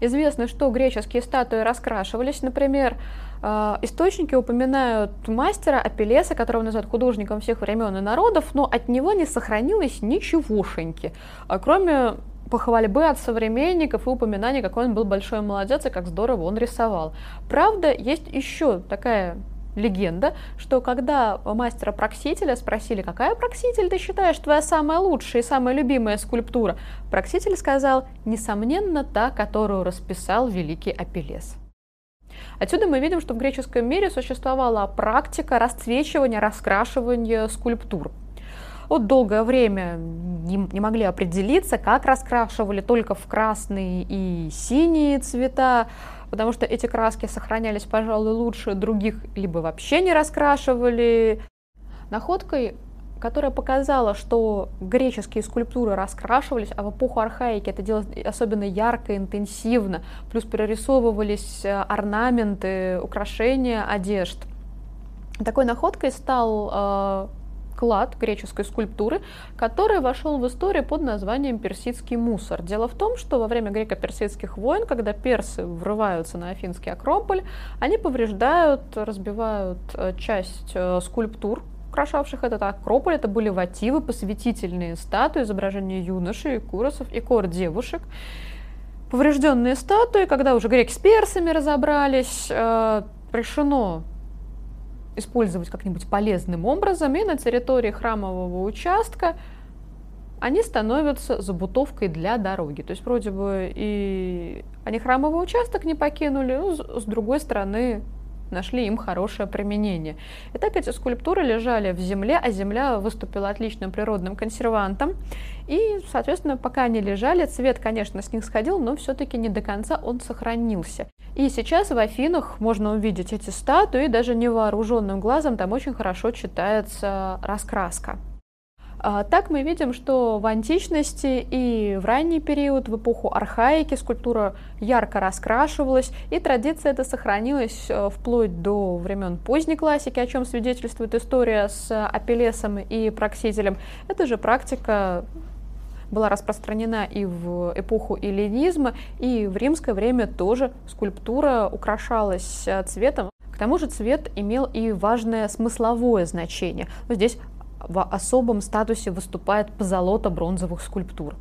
Известно, что греческие статуи раскрашивались, например, э, источники упоминают мастера Апеллеса, которого называют художником всех времен и народов, но от него не сохранилось ничегошеньки, а кроме похвальбы от современников и упоминаний, какой он был большой молодец и как здорово он рисовал. Правда, есть еще такая легенда, что когда мастера Проксителя спросили, какая Прокситель ты считаешь твоя самая лучшая и самая любимая скульптура, Прокситель сказал, несомненно, та, которую расписал великий Апеллес. Отсюда мы видим, что в греческом мире существовала практика расцвечивания, раскрашивания скульптур. Вот долгое время не, не могли определиться, как раскрашивали только в красные и синие цвета, потому что эти краски сохранялись, пожалуй, лучше других, либо вообще не раскрашивали. Находкой которая показала, что греческие скульптуры раскрашивались, а в эпоху архаики это делалось особенно ярко, интенсивно, плюс перерисовывались э, орнаменты, украшения одежд. Такой находкой стал э, клад греческой скульптуры, который вошел в историю под названием персидский мусор. Дело в том, что во время греко-персидских войн, когда персы врываются на Афинский Акрополь, они повреждают, разбивают э, часть э, скульптур, украшавших этот Акрополь. Это были вативы, посвятительные статуи, изображения юношей, куросов и кор девушек поврежденные статуи, когда уже греки с персами разобрались, э, решено использовать как-нибудь полезным образом, и на территории храмового участка они становятся забутовкой для дороги. То есть вроде бы и они храмовый участок не покинули, но с другой стороны нашли им хорошее применение. И так эти скульптуры лежали в земле, а земля выступила отличным природным консервантом. И, соответственно, пока они лежали, цвет, конечно, с них сходил, но все-таки не до конца он сохранился. И сейчас в Афинах можно увидеть эти статуи, даже невооруженным глазом там очень хорошо читается раскраска. А, так мы видим, что в античности и в ранний период, в эпоху архаики, скульптура ярко раскрашивалась, и традиция эта сохранилась э, вплоть до времен поздней классики, о чем свидетельствует история с Апеллесом и Проксителем. Эта же практика была распространена и в эпоху эллинизма, и в римское время тоже скульптура украшалась э, цветом. К тому же цвет имел и важное смысловое значение. Здесь в особом статусе выступает позолота бронзовых скульптур.